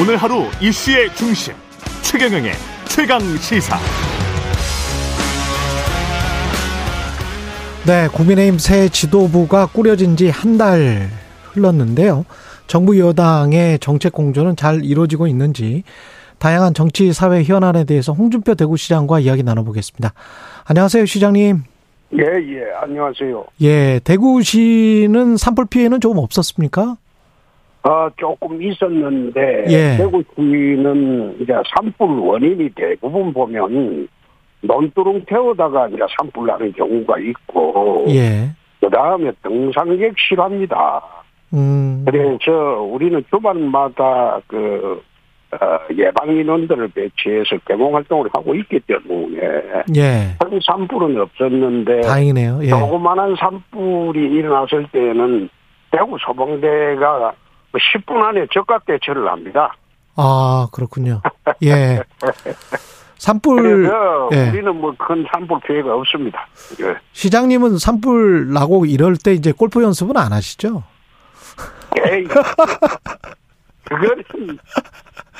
오늘 하루 이슈의 중심 최경영의 최강 시사. 네, 국민의힘 새 지도부가 꾸려진 지 한 달 흘렀는데요. 정부 여당의 정책 공조는 잘 이루어지고 있는지 다양한 정치 사회 현안에 대해서 홍준표 대구시장과 이야기 나눠보겠습니다. 안녕하세요, 시장님. 예, 예, 안녕하세요. 예, 대구시는 산불 피해는 조금 없었습니까? 아, 조금 있었는데, 예. 대구시는 이제 산불 원인이 대부분 보면 논두렁 태우다가 이제 산불 나는 경우가 있고, 예. 그 다음에 등산객 실합니다. 음, 그래서 우리는 주말마다 그, 어, 예방 인원들을 배치해서 개몽 활동을 하고 있기 때문에, 예. 큰 산불은 없었는데, 다행이네요. 예. 조그만한 산불이 일어났을 때는 대구 소방대가 10분 안에 적각 대처를 합니다. 아, 그렇군요. 예. 산불, 예. 우리는 뭐 큰 산불 피해가 없습니다. 예. 시장님은 산불 나고 이럴 때 이제 골프 연습은 안 하시죠? 에이, 그거는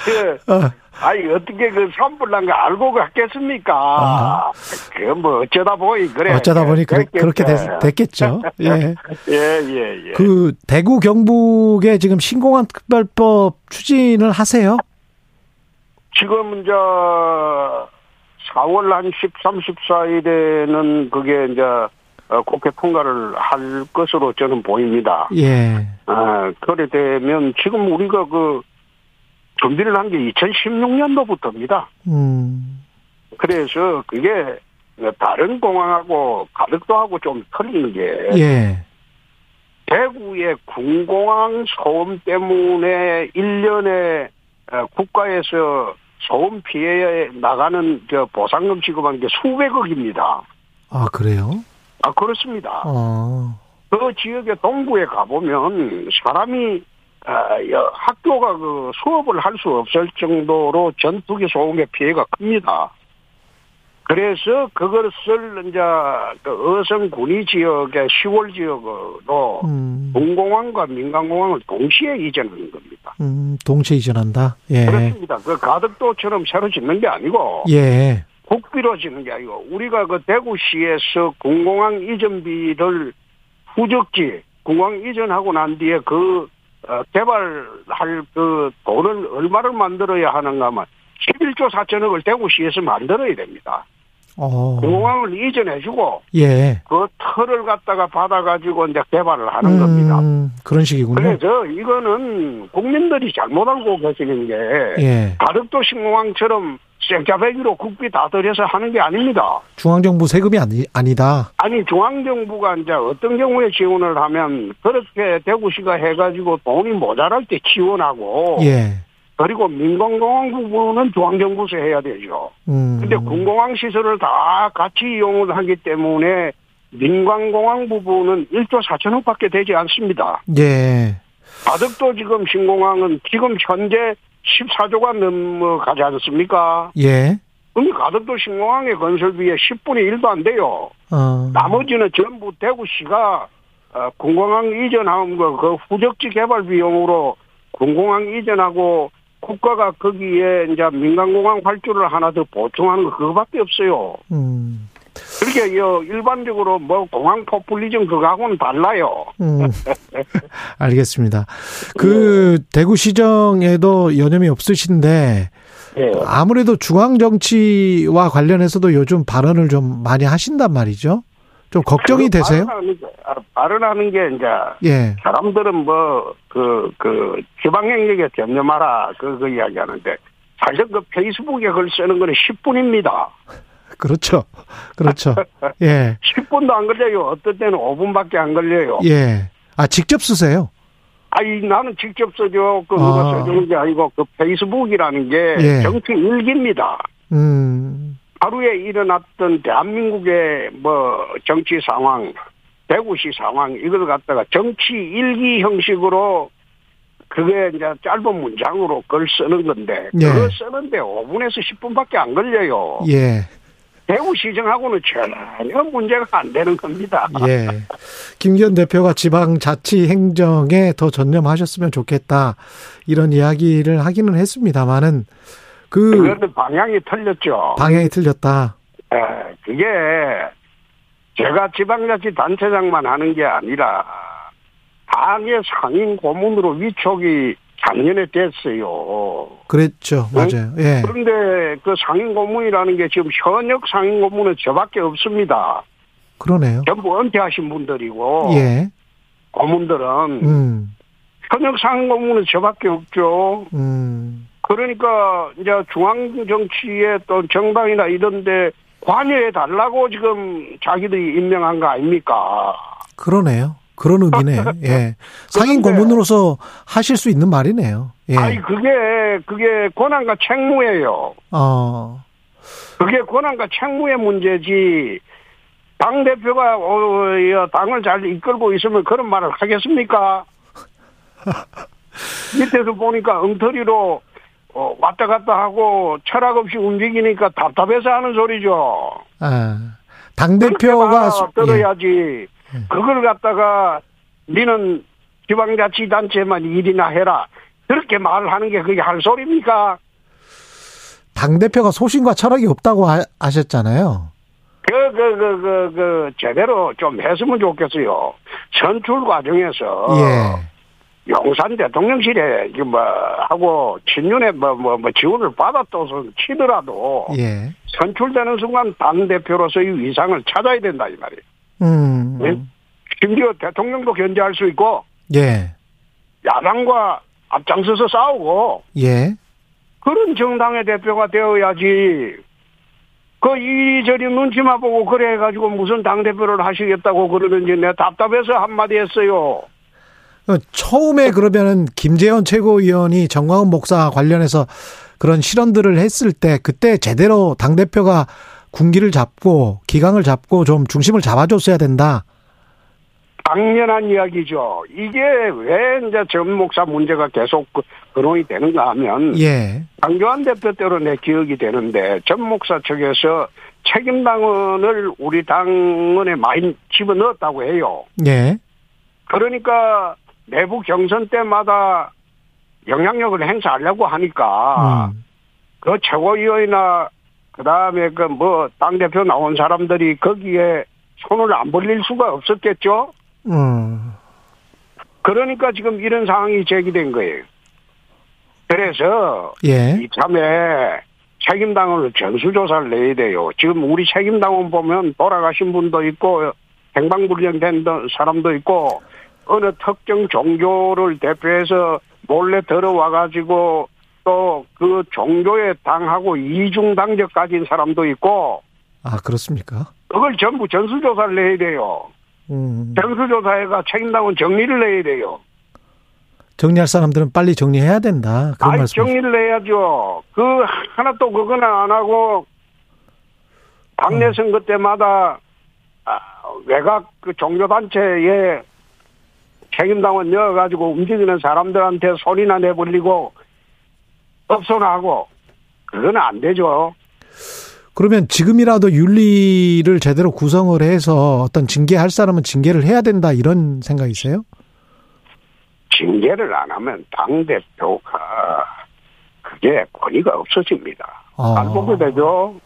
그 어. 아니 어떻게 그 산불 난 거 알고 갔겠습니까? 아. 그뭐 어쩌다 보니 그래. 어쩌다 보니 그래, 됐겠지. 그렇게 됐, 됐겠죠. 예. 예, 예, 예. 그 대구 경북에 지금 신공항 특별법 추진을 하세요? 지금 이제 4월 한 13, 14일에는 그게 이제 어, 국회 통과를 할 것으로 저는 보입니다. 예. 아, 그래 되면 지금 우리가 그 준비를 한 게 2016년도부터입니다. 음. 그래서 그게 다른 공항하고 가덕도하고 좀 틀린 게 예. 대구의 군공항 소음 때문에 1년에 어, 국가에서 소음 피해에 나가는 저 보상금 지급한 게 수백억입니다. 아, 그래요? 아, 그렇습니다. 어. 그 지역의 동구에 가보면 사람이 아, 여- 학교가 그 수업을 할 수 없을 정도로 전투기 소음의 피해가 큽니다. 그래서 그것을 이제 그 어성 군위 지역의 시월 지역으로 음. 군공항과 민간공항을 동시에 이전하는 겁니다. 음, 동시에 이전한다. 예. 그렇습니다. 그 가덕도처럼 새로 짓는 게 아니고 예. 국비로 짓는 게 아니고 우리가 그 대구시에서 군공항 이전비를 후적지 공항 이전하고 난 뒤에 그 어, 개발할 그 돈을 얼마를 만들어야 하는가 하면 11조 4천억을 대구시에서 만들어야 됩니다. 어. 공항을 이전해주고 예. 그 털을 갖다가 받아가지고 이제 개발을 하는 겁니다. 음, 그런 식이군요. 그래서 이거는 국민들이 잘못 알고 계시는 게 예. 가덕도 신공항처럼 생짜배기로 국비 다 들여서 하는 게 아닙니다. 중앙정부 세금이 아니, 아니다. 아니 중앙정부가 이제 어떤 경우에 지원을 하면 그렇게 대구시가 해가지고 돈이 모자랄 때 지원하고 예. 그리고 민간공항 부분은 중앙정부에서 해야 되죠. 음. 근데 군공항 시설을 다 같이 이용을 하기 때문에 민간공항 부분은 1조 4천억밖에 되지 않습니다. 예. 가덕도 지금 신공항은 지금 현재 14조가 넘어가지 않습니까? 예. 근데 가덕도 신공항의 건설비에 10분의 1도 안 돼요. 어. 나머지는 전부 대구시가 어, 군공항 이전한 거, 그 후적지 개발 비용으로 군공항 이전하고 국가가 거기에 이제 민간공항 활주를 하나 더 보충하는 거 그거밖에 없어요. 음. 그렇게 요 일반적으로 뭐 공항 포퓰리즘 그거하고는 달라요. 음. 알겠습니다. 그 대구 시정에도 여념이 없으신데 예. 아무래도 중앙 정치와 관련해서도 요즘 발언을 좀 많이 하신단 말이죠. 좀 걱정이 그 되세요? 발언하는 게, 아, 발언하는 게 이제 예. 사람들은 뭐, 그, 그, 지방행력에 견념하라, 그, 그 이야기 하는데, 사실 그 페이스북에 글 쓰는 거는 10분입니다. 그렇죠. 그렇죠. 예. 10분도 안 걸려요. 어떨 때는 5분밖에 안 걸려요. 예. 아, 직접 쓰세요? 아니, 나는 직접 써줘. 그, 누가 아. 써주는 게 아니고, 그 페이스북이라는 게 예. 정치 일기입니다. 음. 하루에 일어났던 대한민국의 뭐, 정치 상황, 대구시 상황, 이걸 갖다가 정치 일기 형식으로 그게 이제 짧은 문장으로 글 쓰는 건데, 예. 그거 쓰는데 5분에서 10분밖에 안 걸려요. 예. 대구 시정하고는 전혀 문제가 안 되는 겁니다. 예. 김기현 대표가 지방 자치 행정에 더 전념하셨으면 좋겠다. 이런 이야기를 하기는 했습니다만은 그 그런데 방향이 틀렸죠. 방향이 틀렸다. 에, 그게 제가 지방자치 단체장만 하는 게 아니라 당의 상임 고문으로 위촉이 작년에 됐어요. 그랬죠. 맞아요. 예. 그런데 그 상임 고문이라는 게 지금 현역 상임 고문은 저밖에 없습니다. 그러네요. 전부 은퇴하신 분들이고 예. 고문들은 음. 현역 상임 고문은 저밖에 없죠. 음. 그러니까 이제 중앙 정치에 또 정당이나 이런데 관여해 달라고 지금 자기들이 임명한 거 아닙니까? 그러네요. 그런 의미네요. 예. 그런데- 고문으로서 하실 수 있는 말이네요. 예. 아니 그게 그게 권한과 책무예요. 어. 그게 권한과 책무의 문제지. 당 대표가 어, 어, 당을 잘 이끌고 있으면 그런 말을 하겠습니까? 밑에서 보니까 엉터리로 어, 왔다 갔다 하고 철학 없이 움직이니까 답답해서 하는 소리죠. 아. 당 대표가 수- 예. 들어야지. 그걸 갖다가 니는 지방자치단체만 일이나 해라. 그렇게 말을 하는 게 그게 할 소리입니까? 당 대표가 소신과 철학이 없다고 하, 하셨잖아요. 그, 그, 그, 그, 그, 제대로 좀 했으면 좋겠어요. 선출 과정에서. 예. 용산 대통령실에, 뭐, 하고, 친윤에 뭐, 뭐, 뭐, 지원을 받았다서 치더라도, 예. 선출되는 순간 당대표로서의 위상을 찾아야 된다, 이 말이에요. 음. 네? 심지어 대통령도 견제할 수 있고, 예. 야당과 앞장서서 싸우고, 예. 그런 정당의 대표가 되어야지, 그 이리저리 눈치만 보고 그래 해가지고 무슨 당대표를 하시겠다고 그러는지 내가 답답해서 한마디 했어요. 어, 처음에 그러면은 김재원 최고위원이 정광훈 목사 관련해서 그런 실언들을 했을 때 그때 제대로 당 대표가 군기를 잡고 기강을 잡고 좀 중심을 잡아줬어야 된다. 당연한 이야기죠. 이게 왜 이제 전 목사 문제가 계속 그- 거론이 되는가 하면, 예. 강교안 대표 때로 내 기억이 되는데, 전 목사 측에서 책임 당원을 우리 당원에 많이 집어넣었다고 해요. 예. 그러니까 내부 경선 때마다 영향력을 행사하려고 하니까 음. 그 최고위원이나 그 다음에 그 뭐 당 대표 나온 사람들이 거기에 손을 안 벌릴 수가 없었겠죠? 음. 그러니까 지금 이런 상황이 제기된 거예요. 그래서 예. 이참에 책임당원을 전수조사를 내야 돼요. 지금 우리 책임당원 보면 돌아가신 분도 있고 행방불명된 사람도 있고 어느 특정 종교를 대표해서 몰래 들어와가지고 또 그 종교에 당하고 이중 당적 가진 사람도 있고 아, 그렇습니까? 그걸 전부 전수조사를 내야 돼요. 음. 전수조사해가 책임당원 정리를 내야 돼요. 정리할 사람들은 빨리 정리해야 된다. 그런 말씀. 정리를 내야죠. 그, 하나 또 그거는 안 하고, 당내 선거 때마다, 아, 외곽 그 종교 단체에 책임당원 넣어가지고 움직이는 사람들한테 소리나 내버리고, 업소나하고, 그건 안 되죠. 그러면 지금이라도 윤리를 제대로 구성을 해서 어떤 징계할 사람은 징계를 해야 된다 이런 생각이세요? 징계를 안 하면 당 대표가, 그게 권위가 없어집니다. 어. 깔보게 되죠.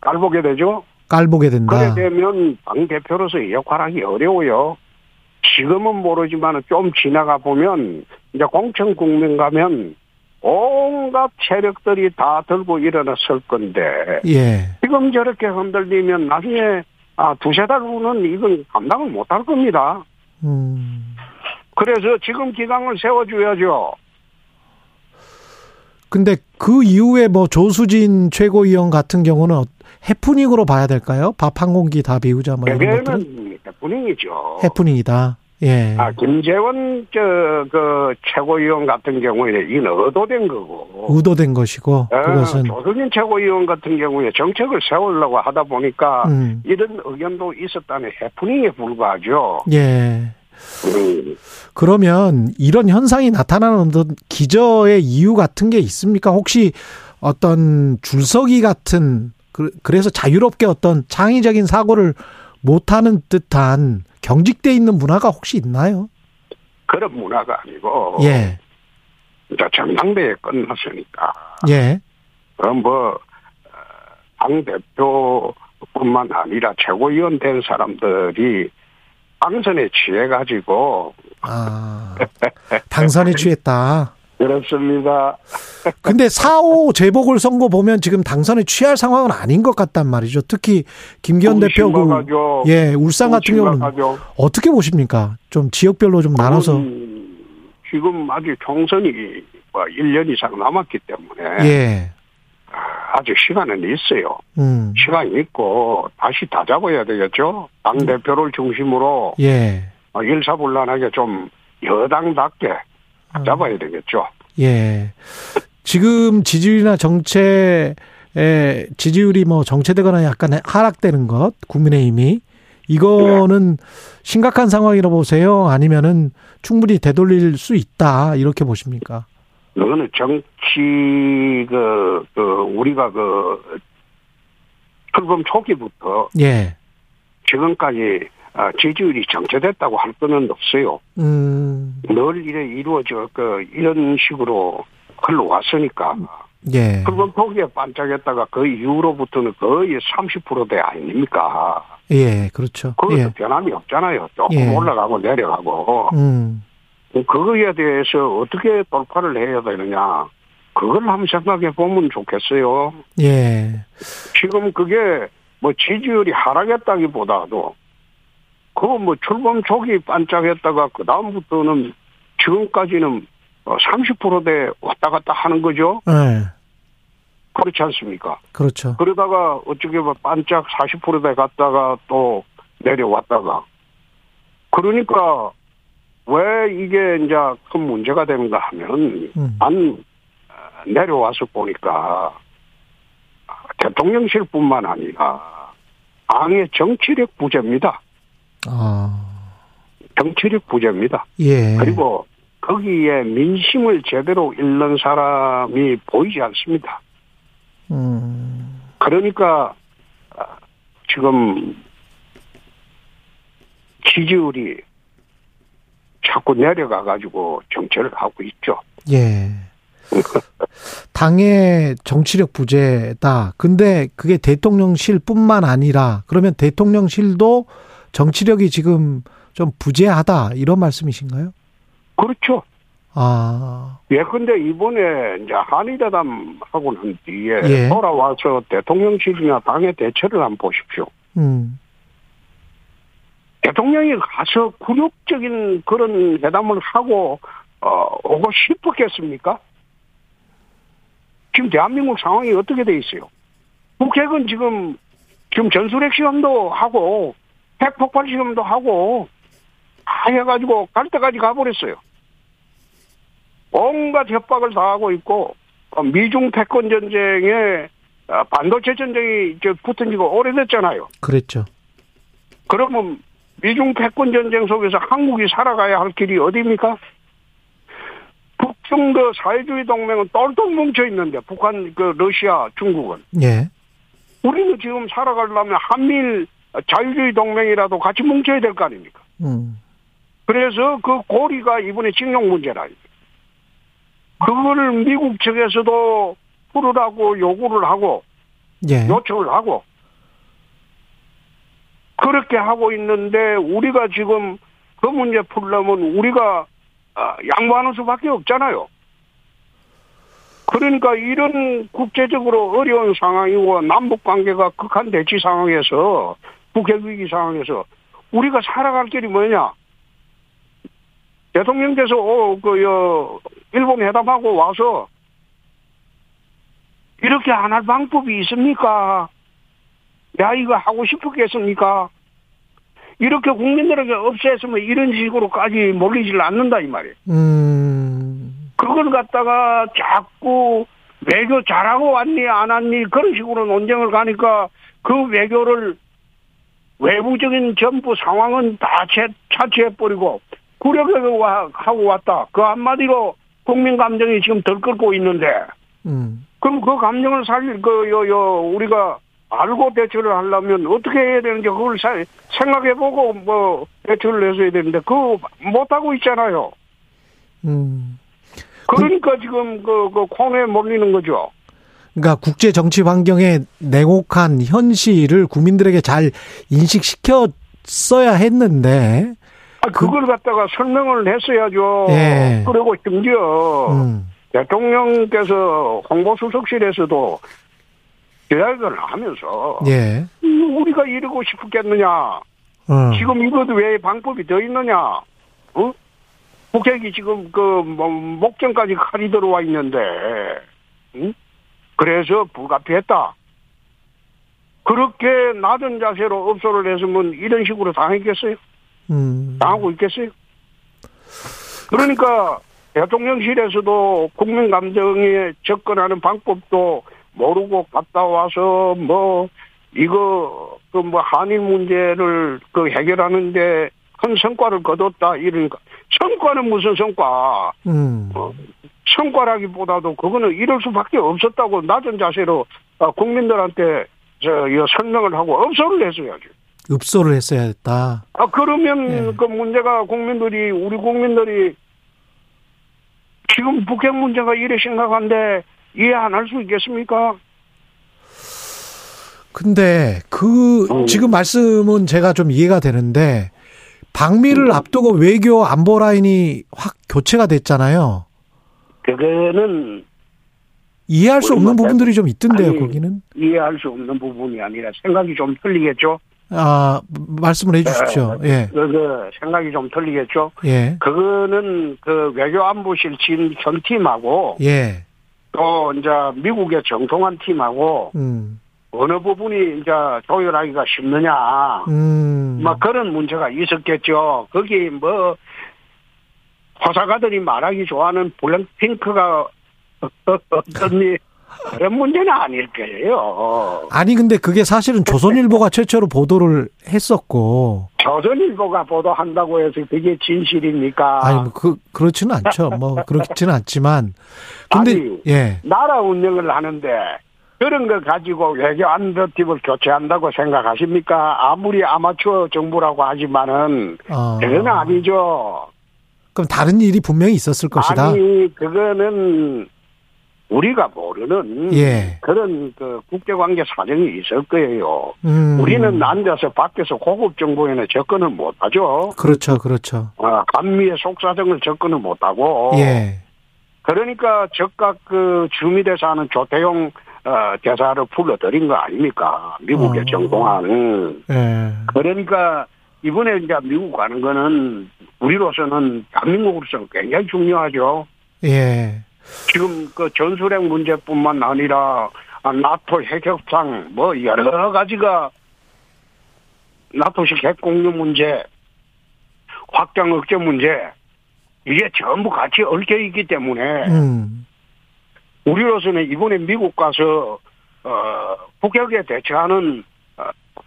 깔보게 되죠. 깔보게 된다. 그래 되면 당 대표로서의 역할하기 어려워요. 지금은 모르지만 좀 지나가 보면 이제 공천 국면 가면 온갖 세력들이 다 들고 일어났을 건데 예. 지금 저렇게 흔들리면 나중에 아 두세 달 후는 이건 감당을 못 할 겁니다. 음. 그래서 지금 기강을 세워줘야죠. 근데 그 이후에 뭐 조수진 최고위원 같은 경우는 어- 해프닝으로 봐야 될까요? 밥 한 공기 다 비우자 뭐 이런 것들은 해프닝이죠. 해프닝이다. 예. 아 김재원 저 그 최고위원 같은 경우에 이건 의도된 거고. 의도된 것이고 아, 그것은 조선인 최고위원 같은 경우에 정책을 세우려고 하다 보니까 음. 이런 의견도 있었다는 해프닝에 불과하죠. 예. 음, 그러면 이런 현상이 나타나는 기저의 이유 같은 게 있습니까? 혹시 어떤 줄서기 같은 그, 그래서 자유롭게 어떤 창의적인 사고를 못하는 듯한 경직돼 있는 문화가 혹시 있나요? 그런 문화가 아니고 예, 이제 전당대회 끝났으니까 예, 그럼 뭐 당 대표뿐만 아니라 최고위원 된 사람들이 당선에 취해 가지고 아, 당선에 취했다. 그렇습니다. 근데 4.5 재보궐 선거 보면 지금 당선에 취할 상황은 아닌 것 같단 말이죠. 특히 김기현 대표 그. 예, 울산 같은 경우는 심각하죠. 어떻게 보십니까? 좀 지역별로 좀 나눠서. 음, 지금 아직 총선이 뭐 1년 이상 남았기 때문에 예, 아직 시간은 있어요. 음, 시간이 있고 다시 다 잡아야 되겠죠. 당 대표를 중심으로 예, 어, 일사불란하게 좀 여당답게 다 음. 잡아야 되겠죠. 예. 지금 지지율이나 정체의 지지율이 뭐 정체되거나 약간 하락되는 것, 국민의힘이 이거는 심각한 상황이라고 보세요? 아니면은 충분히 되돌릴 수 있다 이렇게 보십니까? 그거는 정치 그, 그 우리가 그 출범 초기부터 예. 지금까지 아, 지지율이 정체됐다고 할 거는 없어요. 음, 늘 이래 이루어져 그 이런 식으로 흘러왔으니까 예. 출범 초기에 반짝했다가 그 이후로부터는 거의 30%대 아닙니까? 예, 그렇죠. 그것도 예. 변함이 없잖아요. 조금 예. 올라가고 내려가고 음, 그거에 대해서 어떻게 돌파를 해야 되느냐 그걸 한번 생각해 보면 좋겠어요. 예. 지금 그게 뭐 지지율이 하락했다기보다도 그거 뭐 출범 초기 반짝했다가 그 다음부터는 지금까지는 30%대 왔다 갔다 하는 거죠. 예. 그렇지 않습니까? 그렇죠. 그러다가 어떻게 보면 반짝 40%대 갔다가 또 내려왔다가 그러니까 왜 이게 이제 큰 문제가 되는가 하면 음. 안 내려와서 보니까 대통령실뿐만 아니라 당의 정치력 부재입니다. 아, 정치력 부재입니다. 예. 그리고 거기에 민심을 제대로 읽는 사람이 보이지 않습니다. 음, 그러니까 아, 지금 지지율이 자꾸 내려가 가지고 정체를 하고 있죠. 예. 당의 정치력 부재다. 근데 그게 대통령실뿐만 아니라 그러면 대통령실도 정치력이 지금 좀 부재하다 이런 말씀이신가요? 그렇죠. 아, 예, 근데 이번에 이제 한의대담 하고 난 뒤에 예. 돌아와서 대통령실이나 당의 대처를 한번 보십시오. 음, 대통령이 가서 굴욕적인 그런 회담을 하고 어, 오고 싶었겠습니까? 지금 대한민국 상황이 어떻게 돼 있어요? 북핵은 지금 지금 전술핵 시험도 하고 핵 폭발 시험도 하고 다 해가지고 갈 때까지 가버렸어요. 온갖 협박을 다 하고 있고 어, 미중 패권 전쟁에 어, 반도체 전쟁이 이제 붙은 지가 오래됐잖아요. 그랬죠. 그러면 미중 패권 전쟁 속에서 한국이 살아가야 할 길이 어디입니까? 북중도 사회주의 동맹은 똘똘 뭉쳐 있는데 북한, 그 러시아, 중국은 예. 우리는 지금 살아가려면 한미일 자유주의 동맹이라도 같이 뭉쳐야 될 거 아닙니까? 음, 그래서 그 고리가 이번에 징용 문제라. 그거를 미국 측에서도 풀으라고 요구를 하고 예. 요청을 하고 그렇게 하고 있는데 우리가 지금 그 문제 풀려면 우리가 아, 양보하는 수밖에 없잖아요. 그러니까 이런 국제적으로 어려운 상황이고 남북 관계가 극한 대치 상황에서 북핵 위기 상황에서 우리가 살아갈 길이 뭐냐? 대통령께서 어, 그, 여, 일본 회담하고 와서 이렇게 안 할 방법이 있습니까? 야, 이거 하고 싶었겠습니까? 이렇게 국민들에게 없애으면 이런 식으로까지 몰리질 않는다, 이 말이에요. 음, 그걸 갖다가 자꾸 외교 잘하고 왔니, 안 왔니, 그런 식으로 논쟁을 가니까 그 외교를 외부적인 전부 상황은 다 채, 차치해버리고 구력하고 왔다. 그 한마디로 국민 감정이 지금 덜 끓고 있는데 음, 그럼 그 감정을 살릴 그, 요, 요, 우리가 알고 대처를 하려면 어떻게 해야 되는지 그걸 사- 생각해보고 뭐 대처를 해줘야 되는데 그거 못하고 있잖아요. 음. 그러니까 지금 그, 그 콩에 몰리는 거죠. 그러니까 국제 정치 환경의 냉혹한 현실을 국민들에게 잘 인식시켰어야 했는데, 아, 그걸 갖다가 설명을 했어야죠. 예. 그리고 심지어 음, 대통령께서 홍보수석실에서도 이야기를 하면서 예, 음, 우리가 이러고 싶겠느냐. 어, 지금 이것도 왜 방법이 더 있느냐. 어? 북핵이 지금 그 뭐, 목전까지 칼이 들어와 있는데, 응? 그래서 불가피했다. 그렇게 낮은 자세로 업소를 했으면 이런 식으로 당했겠어요? 음, 당하고 있겠어요? 그러니까 대통령실에서도 국민 감정에 접근하는 방법도 모르고 갔다 와서 뭐 이거 그 뭐 한일 문제를 그 해결하는데 큰 성과를 거뒀다 이러니까 성과는 무슨 성과? 음, 어, 성과라기보다도 그거는 이럴 수밖에 없었다고 낮은 자세로 어, 국민들한테 저 설명을 하고 업소를 했어야죠. 읍소를 했어야 했다. 아 그러면 예. 그 문제가 국민들이 우리 국민들이 지금 북핵 문제가 이래 심각한데 이해 안 할 수 있겠습니까? 근데 그 음. 지금 말씀은 제가 좀 이해가 되는데 방미를 음. 앞두고 외교 안보 라인이 확 교체가 됐잖아요. 그거는 이해할 수 없는 부분들이 좀 있던데요, 아니, 거기는. 이해할 수 없는 부분이 아니라 생각이 좀 틀리겠죠. 아, 말씀을 해 주십시오. 예. 그, 그 생각이 좀 틀리겠죠. 예. 그거는 그 외교안보실 진 현팀하고 예. 또 이제 미국의 정통한 팀하고 음. 어느 부분이 이제 조율하기가 쉽느냐. 음. 막 그런 문제가 있었겠죠. 거기 뭐 호사가들이 말하기 좋아하는 블랙핑크가 어떤 그런 문제는 아닐 거예요. 아니 근데 그게 사실은 조선일보가 최초로 보도를 했었고 조선일보가 보도한다고 해서 그게 진실입니까? 아니 뭐 그 그렇지는 않죠. 뭐 그렇지는 않지만 근데 아니. 예. 나라 운영을 하는데 그런 거 가지고 외교 안보팀을 교체한다고 생각하십니까? 아무리 아마추어 정부라고 하지만은 어. 그건 아니죠. 그럼 다른 일이 분명히 있었을 것이다. 아니 그거는 우리가 모르는 예. 그런 그 국제관계 사정이 있을 거예요. 음. 우리는 앉아서 밖에서 고급 정보에는 접근을 못하죠. 그렇죠, 그렇죠. 어, 한미의 속사정을 접근을 못하고 예. 그러니까 즉각 그 주미대 사는 조태용 어, 대사를 불러들인 거 아닙니까? 미국의 어. 정동환은. 예. 그러니까 이번에 이제 미국 가는 거는 우리로서는 대한민국으로서 굉장히 중요하죠. 예. 지금 그 전술핵 문제뿐만 아니라 아, 나토 핵협상 뭐 여러 가지가 나토식 핵 공유 문제, 확장 억제 문제 이게 전부 같이 얽혀 있기 때문에 음. 우리로서는 이번에 미국 가서 어, 북핵에 대처하는 어,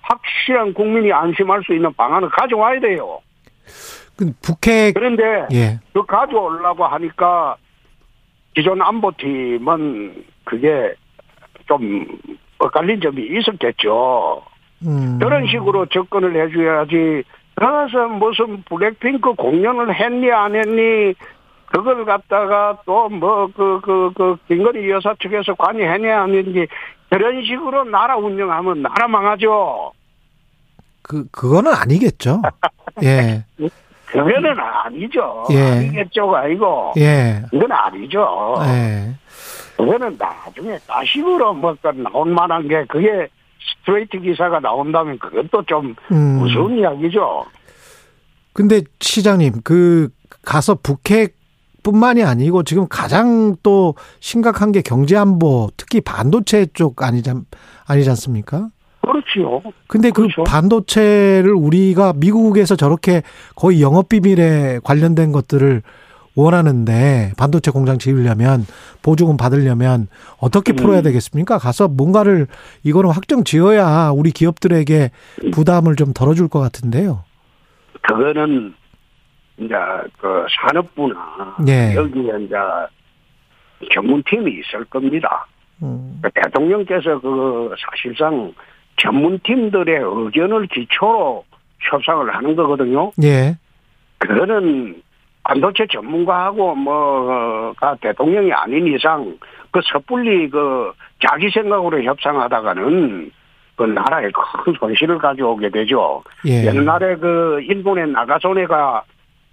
확실한 국민이 안심할 수 있는 방안을 가져와야 돼요. 그 북핵 그런데 예. 그 가져오려고 하니까 기존 안보팀은 그게 좀 엇갈린 점이 있었겠죠. 음. 그런 식으로 접근을 해줘야지. 그래서 무슨 블랙핑크 공연을 했니 안 했니 그걸 갖다가 또 뭐 그 그 그 김건희 여사 측에서 안 했니 그런 식으로 나라 운영하면 나라 망하죠. 그 그거는 아니겠죠. 예. 그거는 아니죠. 예. 아니겠죠가 아니고 예. 이건 아니죠. 예. 그거는 나중에 다시으로 뭐 나올 만한 게 그게 스트레이트 기사가 나온다면 그것도 좀 음. 무서운 이야기죠. 근데 시장님 그 가서 북핵 뿐만이 아니고 지금 가장 또 심각한 게 경제 안보 특히 반도체 쪽 아니지 않- 아니지 않습니까? 그렇지요. 근데 그 그렇죠. 반도체를 우리가 미국에서 저렇게 거의 영업 비밀에 관련된 것들을 원하는데 반도체 공장 지으려면 보조금 받으려면 어떻게 음. 풀어야 되겠습니까? 가서 뭔가를 이거는 확정 지어야 우리 기업들에게 부담을 좀 덜어줄 것 같은데요. 그거는 이제 그 산업부나 예. 여기에 이제 전문팀이 있을 겁니다. 음, 그 대통령께서 그 사실상 전문팀들의 의견을 기초로 협상을 하는 거거든요. 예. 그거는 반도체 전문가하고 뭐가 대통령이 아닌 이상 그 섣불리 그 자기 생각으로 협상하다가는 그 나라에 큰 손실을 가져오게 되죠. 예. 옛날에 그 일본의 나가소네가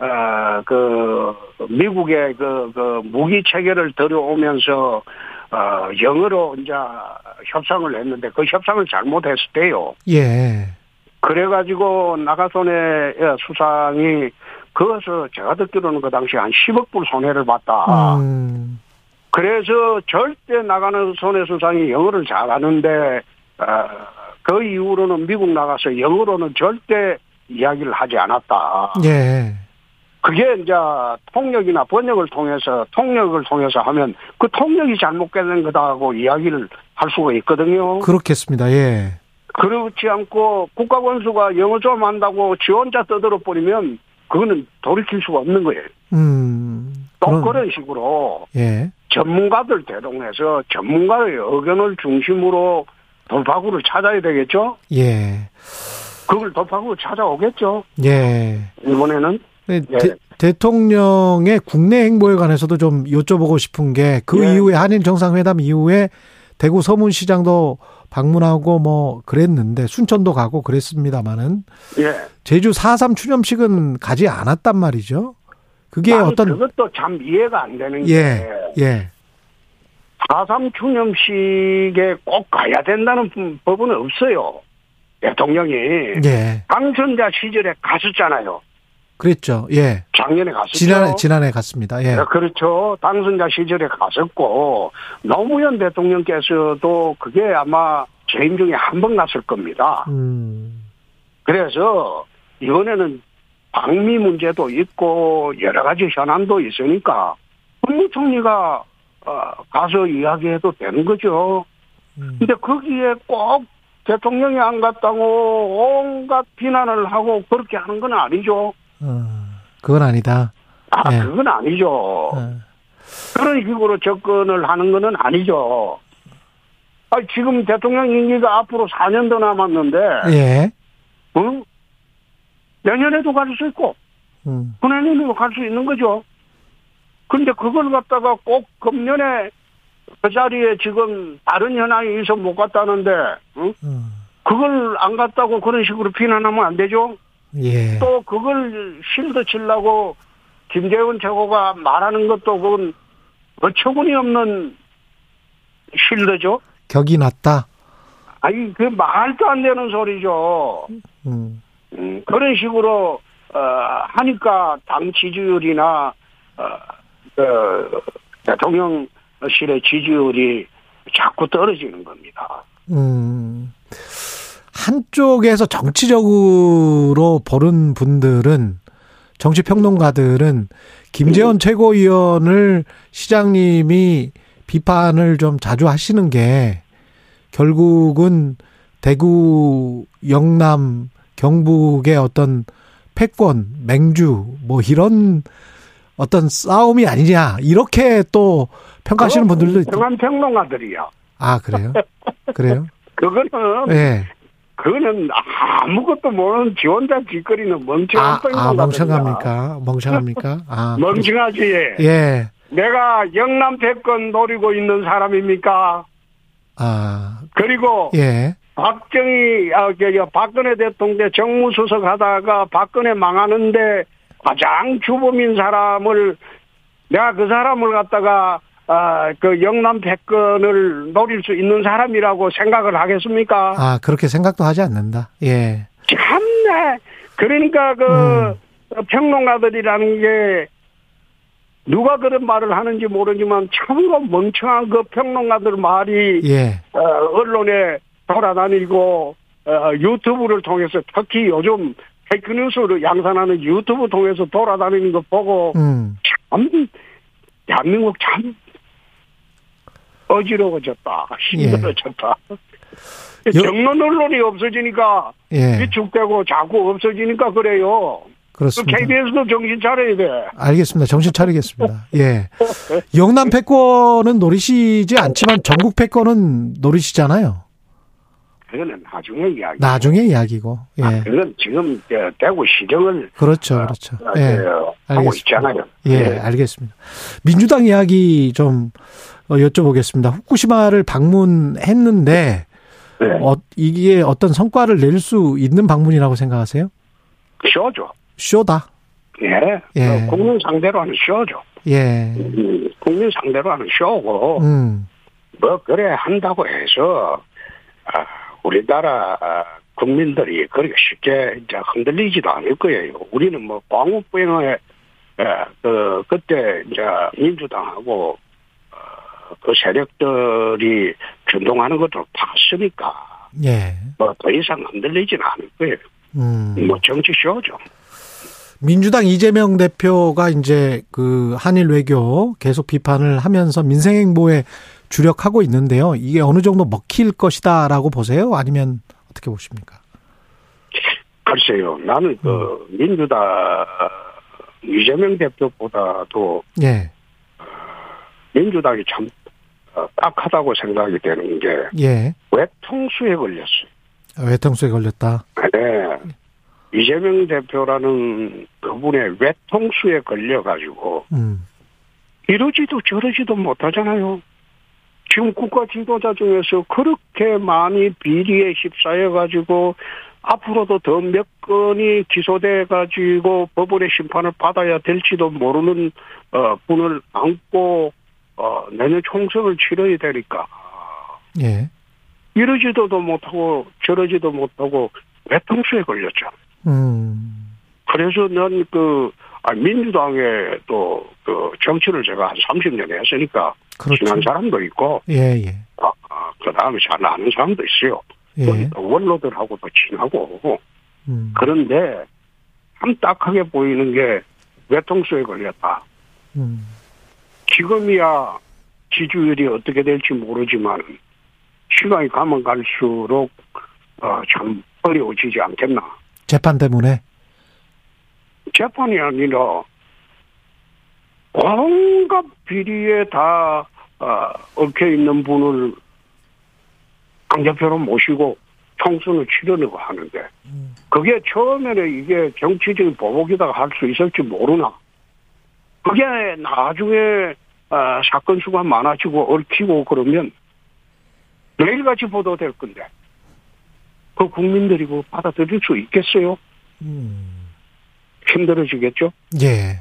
어 그 미국의 그, 그 무기 체계를 들여오면서 어 영어로 이제 협상을 했는데 그 협상을 잘못했을 때요. 예. 그래가지고 나가소네 수상이 그것을 제가 듣기로는 그 당시 한 10억 불 손해를 봤다. 음. 그래서 절대 나가는 손해 수상이 영어를 잘하는데 어, 그 이후로는 미국 나가서 영어로는 절대 이야기를 하지 않았다. 예. 그게 이제 통역이나 번역을 통해서 통역을 통해서 하면 그 통역이 잘못된 거다고 이야기를 할 수가 있거든요. 그렇겠습니다. 예. 그렇지 않고 국가 원수가 영어 좀 한다고 지 혼자 떠들어 버리면 그거는 돌이킬 수가 없는 거예요. 음. 또 그런- 그런 식으로 예. 전문가들 대동해서 전문가의 의견을 중심으로 돌파구를 찾아야 되겠죠? 예. 그걸 돌파구를 찾아오겠죠? 예. 이번에는? 네, 예. 대, 대통령의 국내 행보에 관해서도 좀 여쭤보고 싶은 게그 예. 이후에 한일 정상회담 이후에 대구 서문시장도 방문하고 뭐 그랬는데 순천도 가고 그랬습니다마는 예. 제주 4.3 추념식은 가지 않았단 말이죠. 그게 어떤 그것도 참 이해가 안 되는 예. 게 예. 4.3 추념식에 꼭 가야 된다는 법은 없어요. 대통령이 예. 당선자 시절에 갔었잖아요. 그랬죠. 예. 작년에 갔었죠. 지난해 지난해 갔습니다. 예. 네, 그렇죠. 당선자 시절에 갔었고 노무현 대통령께서도 그게 아마 재임 중에 한번 갔을 겁니다. 음. 그래서 이번에는 방미 문제도 있고 여러 가지 현안도 있으니까 국무총리가 어, 가서 이야기해도 되는 거죠. 음. 근데 거기에 꼭 대통령이 안 갔다고 온갖 비난을 하고 그렇게 하는 건 아니죠. 어, 그건 아니다. 아, 네. 그건 아니죠. 어. 그런 식으로 접근을 하는 거는 아니죠. 아, 지금 대통령 임기가 앞으로 4년 더 남았는데, 예. 응? 내년에도 갈 수 있고, 음. 후내년에도 갈 수 있는 거죠. 근데 그걸 갖다가 꼭 금년에 그 자리에 지금 다른 현황이 있어 못 갔다는데, 응? 음. 그걸 안 갔다고 그런 식으로 비난하면 안 되죠? 예. 또 그걸 실드 치려고 김재원 최고가 말하는 것도 그건 어처구니 없는 실드죠. 격이 낮다. 아니 그 말도 안 되는 소리죠. 음. 음, 그런 식으로 어, 하니까 당 지지율이나 어, 그 대통령실의 지지율이 자꾸 떨어지는 겁니다. 음. 한쪽에서 정치적으로 보는 분들은 정치 평론가들은 김재원 최고위원을 시장님이 비판을 좀 자주 하시는 게 결국은 대구, 영남, 경북의 어떤 패권, 맹주 뭐 이런 어떤 싸움이 아니냐 이렇게 또 평가하시는 분들도 있- 평한 평론가들이요. 아 그래요? 그래요? 그거는 예. 그거는 아무것도 모르는 지 혼자 짓거리는 멍청한 아. 아 멍청합니까? 멍청합니까? 아 멍청하지. 예. 내가 영남 패권 노리고 있는 사람입니까? 아 그리고 예. 박정희, 아, 저기, 박근혜 대통령 정무수석 하다가 박근혜 망하는데 가장 주범인 사람을 내가 그 사람을 갖다가 아, 그 영남 패권을 노릴 수 있는 사람이라고 생각을 하겠습니까? 아 그렇게 생각도 하지 않는다. 예. 참네. 그러니까 그 음. 평론가들이라는 게 누가 그런 말을 하는지 모르지만 참으로 멍청한 그 평론가들 말이 예. 어, 언론에 돌아다니고 어, 유튜브를 통해서 특히 요즘 페이크뉴스를 양산하는 유튜브 통해서 돌아다니는 거 보고 음. 참 대한민국 참 어지러워졌다 힘들어졌다 여- 정론 언론이 없어지니까 예. 위축되고 자꾸 없어지니까 그래요 그 그렇습니다. KBS도 정신 차려야 돼 알겠습니다. 정신 차리겠습니다. 예. 영남 패권은 노리시지 않지만 전국 패권은 노리시잖아요. 그거는 나중에 이야기. 나중에 이야기고. 예. 아, 그건 지금 저 대구 시정을 그렇죠, 어, 그렇죠. 어, 예. 저, 하고. 있잖아요. 예, 알겠습니다. 민주당 이야기 좀 어, 여쭤보겠습니다. 후쿠시마를 방문했는데 네. 어, 이게 어떤 성과를 낼 수 있는 방문이라고 생각하세요? 쇼죠. 쇼다. 예. 예. 어, 국민 상대로 하는 쇼죠. 예. 음, 국민 상대로 하는 쇼고, 음. 뭐, 그래 한다고 해서, 아, 우리나라 아, 국민들이 그렇게 쉽게 이제 흔들리지도 않을 거예요. 우리는 뭐, 광우병에, 예, 그, 그때 이제 민주당하고, 어, 그 세력들이 준동하는 것을 봤으니까, 예. 뭐, 더 이상 흔들리지는 않을 거예요. 음. 뭐, 정치 쇼죠. 민주당 이재명 대표가 이제 그 한일 외교 계속 비판을 하면서 민생 행보에 주력하고 있는데요. 이게 어느 정도 먹힐 것이다라고 보세요? 아니면 어떻게 보십니까? 글쎄요, 나는 그, 민주당, 이재명 대표보다도 예. 민주당이 참 어, 딱하다고 생각이 되는 게 예. 외통수에 걸렸어요. 외통수에 걸렸다. 네. 이재명 대표라는 그분의 외통수에 걸려가지고 음. 이러지도 저러지도 못하잖아요. 지금 국가 지도자 중에서 그렇게 많이 비리에 휩싸여가지고 앞으로도 더 몇 건이 기소돼가지고 법원의 심판을 받아야 될지도 모르는 어, 분을 안고 어, 내년 총선을 치러야 되니까 예. 이러지도 못하고 저러지도 못하고 외통수에 걸렸죠. 음. 그래서 난 그, 아, 민주당에 또, 그, 정치를 제가 한 30년 했으니까, 그렇죠. 친한 사람도 있고, 예, 예. 아, 그 다음에 잘 아는 사람도 있어요. 예. 또 원로들하고도 친하고, 음. 그런데, 참 딱하게 보이는 게, 외통수에 걸렸다. 음. 지금이야 지지율이 어떻게 될지 모르지만, 시간이 가면 갈수록, 어, 참 어려워지지 않겠나. 재판 때문에. 재판이 아니라 온갖 비리에 다 어, 얽혀 있는 분을 강대표로 모시고 총선을 치르려고 하는데 그게 처음에는 이게 정치적인 보복이다 할 수 있을지 모르나 그게 나중에 어, 사건 수가 많아지고 얽히고 그러면 매일같이 보도될 건데 그 국민들이 그 받아들일 수 있겠어요? 음. 힘들어지겠죠? 예.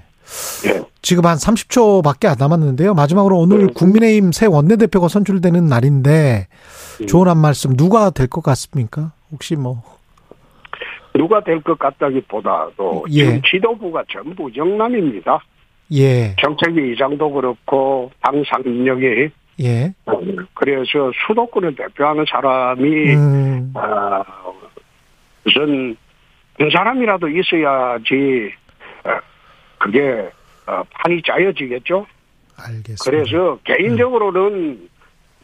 예. 지금 한 30초밖에 안 남았는데요. 마지막으로 오늘 네. 국민의힘 새 원내대표가 선출되는 날인데 음. 좋은 한 말씀 누가 될 것 같습니까? 혹시 뭐 누가 될 것 같다기보다도 예. 지금 지도부가 전부 영남입니다. 예. 정책위 이장도 그렇고 당 상임력이 예. 그래서 수도권을 대표하는 사람이 음. 아, 우선 한 사람이라도 있어야지 어, 그게 어, 판이 짜여지겠죠. 알겠습니다. 그래서 개인적으로는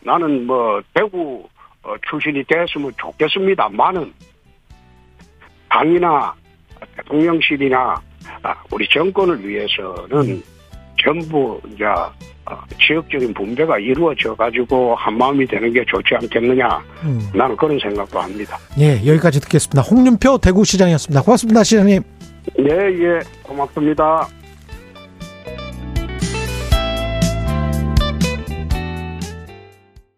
나는 뭐 대구 어, 출신이 됐으면 좋겠습니다만은 당이나 대통령실이나 아, 우리 정권을 위해서는 전부 이제 어, 지역적인 분배가 이루어져 가지고 한 마음이 되는 게 좋지 않겠느냐 음. 나는 그런 생각도 합니다. 예, 여기까지 듣겠습니다. 홍윤표 대구시장이었습니다. 고맙습니다, 시장님. 네, 예, 고맙습니다.